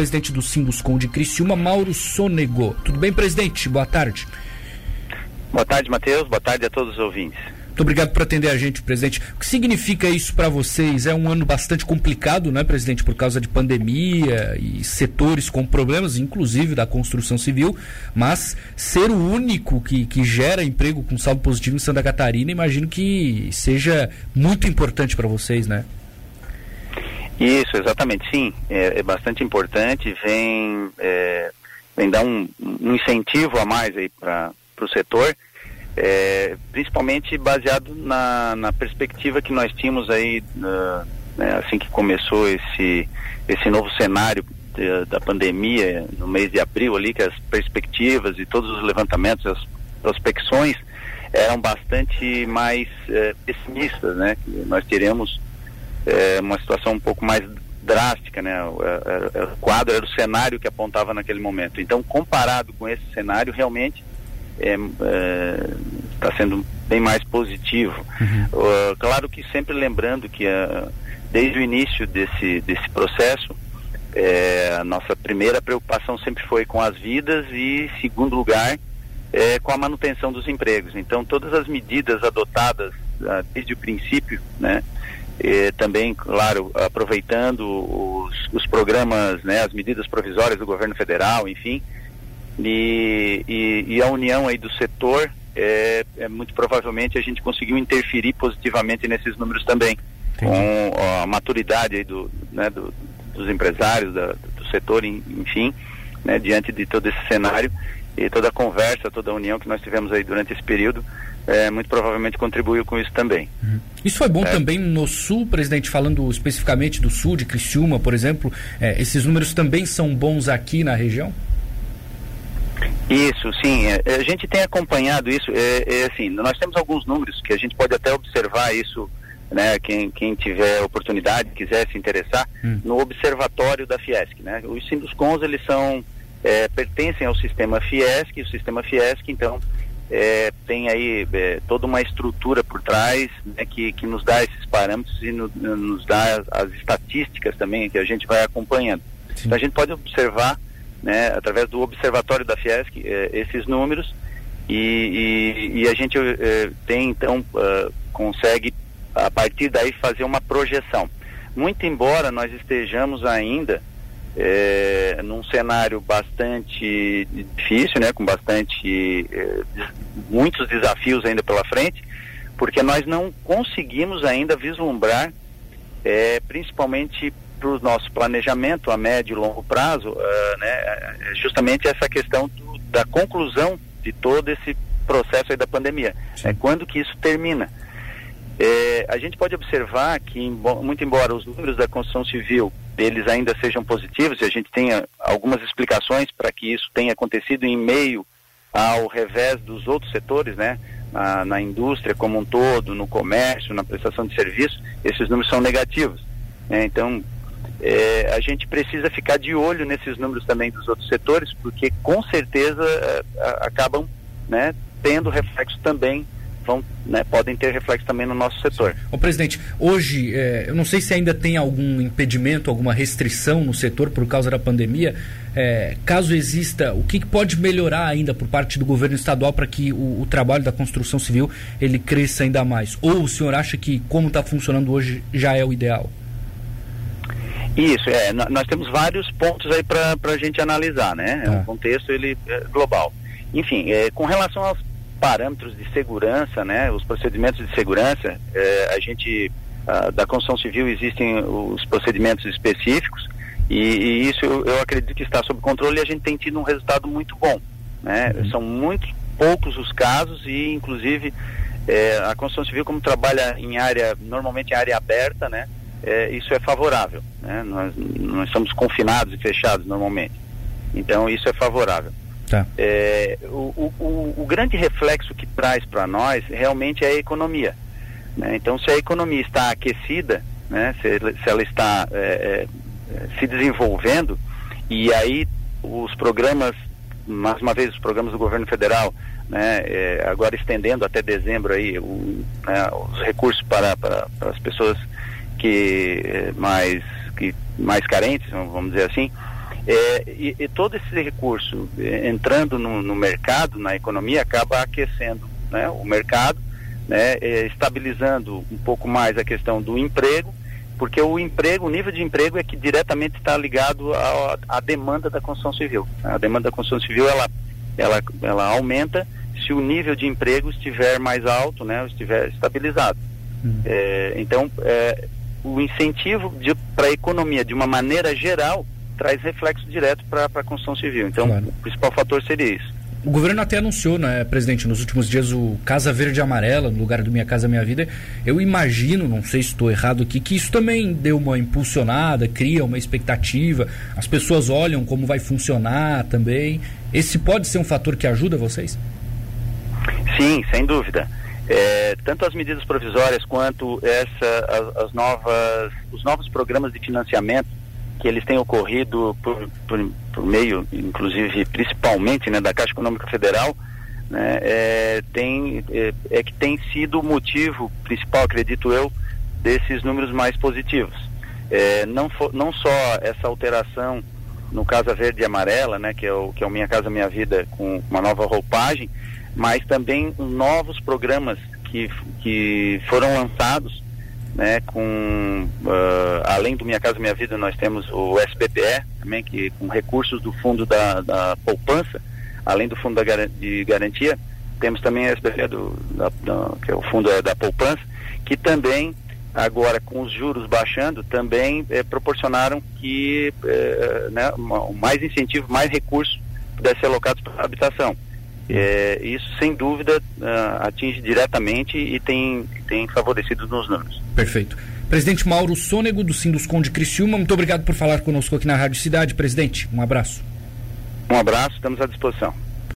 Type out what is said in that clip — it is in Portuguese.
presidente do Simbuscom de Criciúma, Mauro Sonego. Tudo bem, presidente? Boa tarde. Boa tarde, Matheus. Boa tarde a todos os ouvintes. Muito obrigado por atender a gente, presidente. O que significa isso para vocês? É um ano bastante complicado, né, presidente, por causa de pandemia e setores com problemas, inclusive da construção civil, mas ser o único que, que gera emprego com saldo positivo em Santa Catarina, imagino que seja muito importante para vocês, né? Isso, exatamente, sim. É, é bastante importante, vem, é, vem dar um, um incentivo a mais aí para o setor é, principalmente baseado na, na, perspectiva que nós tínhamos aí uh, né, assim que começou esse esse novo cenário de, da pandemia no mês de abril ali que as perspectivas e todos os levantamentos as prospecções eram bastante mais é, pessimistas né que nós teremos é, uma situação um pouco mais drástica né o, o, o quadro era o cenário que apontava naquele momento então comparado com esse cenário realmente está é, é, tá sendo bem mais positivo. Uhum. Uh, claro que sempre lembrando que uh, desde o início desse, desse processo, é, a nossa primeira preocupação sempre foi com as vidas e, segundo lugar, é, com a manutenção dos empregos. Então, todas as medidas adotadas uh, desde o princípio, né, também, claro, aproveitando os, os programas, né, as medidas provisórias do governo federal, enfim, e, e, e, a união aí do setor, é, é, muito provavelmente a gente conseguiu interferir positivamente nesses números também, Entendi. com a maturidade aí do, né, do, dos empresários, da, do setor, enfim, né, diante de todo esse cenário e toda a conversa, toda a união que nós tivemos aí durante esse período, é, muito provavelmente contribuiu com isso também. Uhum. Isso foi bom é. também no Sul, presidente, falando especificamente do Sul, de Criciúma, por exemplo, é, esses números também são bons aqui na região? Isso, sim. É, é, a gente tem acompanhado isso. É, é, assim, nós temos alguns números que a gente pode até observar isso, né? Quem, quem tiver oportunidade, quiser se interessar, hum. no observatório da Fiesc, né? Os Sinduscons, eles são pertencem ao sistema Fiesc, o sistema Fiesc, então é, tem aí é, toda uma estrutura por trás né, que, que nos dá esses parâmetros e no, nos dá as, as, estatísticas também que a gente vai acompanhando. Sim. Então a gente pode observar né, através do observatório da Fiesc, eh, esses números e, e, e a gente eh, tem então uh, consegue a partir daí fazer uma projeção. Muito embora nós estejamos ainda eh, num cenário bastante difícil, né, com bastante muitos desafios ainda pela frente, porque nós não conseguimos ainda vislumbrar, principalmente para o nosso planejamento a médio e longo prazo, uh, né, é justamente essa questão do, da conclusão de todo esse processo da pandemia. É quando que isso termina? É, a gente pode observar que, muito embora os números da construção civil eles ainda sejam positivos, e a gente tenha algumas explicações para que isso tenha acontecido em meio ao revés dos outros setores, né? Na, na, indústria como um todo, no comércio, na prestação de serviços, esses números são negativos. Né? Então, é, a gente precisa ficar de olho nesses números também dos outros setores, porque com certeza é, acabam né, tendo reflexo também vão, né, podem ter reflexo também no nosso setor. O presidente, hoje, é, eu não sei se ainda tem algum impedimento, alguma restrição no setor por causa da pandemia. É, caso exista, o que pode melhorar ainda por parte do governo estadual para que o, o, trabalho da construção civil ele cresça ainda mais? Ou o senhor acha que como está funcionando hoje já é o ideal? Isso, é. Nós temos vários pontos aí para a gente analisar, né? É um tá. contexto ele é global. Enfim, é, com relação aos parâmetros de segurança, né? Os procedimentos de segurança, é, a gente da construção civil existem os procedimentos específicos e, e isso eu, eu, acredito que está sob controle e a gente tem tido um resultado muito bom, né? Uhum. São muito poucos os casos e inclusive é, a construção civil como trabalha em área normalmente em área aberta, né? é, isso é favorável. Né? Nós, nós estamos confinados e fechados normalmente. Então isso é favorável. Tá. É, o, o, o, grande reflexo que traz para nós realmente é a economia. Né? Então se a economia está aquecida, né? se, se ela está é, é, se desenvolvendo, e aí os programas, mais uma vez os programas do governo federal, né, é, agora estendendo até dezembro aí o, né, os recursos para, para, para as pessoas que mais, que mais carentes, vamos dizer assim, É, e, e, todo esse recurso é, entrando no, no, mercado, na economia, acaba aquecendo né, o mercado, né, é, estabilizando um pouco mais a questão do emprego, porque o emprego, o nível de emprego é que diretamente está ligado à demanda da construção civil. A demanda da construção civil ela, ela, ela aumenta se o nível de emprego estiver mais alto, né, estiver estabilizado. Hum. É, então, é, o incentivo para a economia, de uma maneira geral, traz reflexo direto para a construção civil. Então, claro. o principal fator seria isso. O governo até anunciou, né, presidente, nos últimos dias o Casa Verde Amarela, no lugar do Minha Casa Minha Vida. Eu imagino, não sei se estou errado aqui, que isso também deu uma impulsionada, cria uma expectativa. As pessoas olham como vai funcionar também. Esse pode ser um fator que ajuda vocês? Sim, sem dúvida. É, tanto as medidas provisórias quanto essa, as, as, novas, os novos programas de financiamento que eles têm ocorrido por, por, por meio, inclusive, principalmente, né, da Caixa Econômica Federal, né, é, tem, é, é, que tem sido o motivo principal, acredito eu, desses números mais positivos. É, não, for, não só essa alteração no Casa Verde e Amarela, né, que é o que é o Minha Casa Minha Vida com uma nova roupagem, mas também novos programas que, que foram lançados, né, com uh, além do Minha Casa Minha Vida, nós temos o SBPE também, que com recursos do fundo da, da poupança, além do fundo da, de garantia, temos também o SBPE, do, da, que é o fundo da poupança, que também agora com os juros baixando, também eh, proporcionaram que eh, né, mais incentivo, mais recursos pudessem ser alocados para a habitação. É, isso, sem dúvida, uh, atinge diretamente e tem, tem favorecido nos números. Perfeito. Presidente Mauro Sônego, do Sindusconde Criciúma, muito obrigado por falar conosco aqui na Rádio Cidade. Presidente, um abraço. Um abraço, estamos à disposição.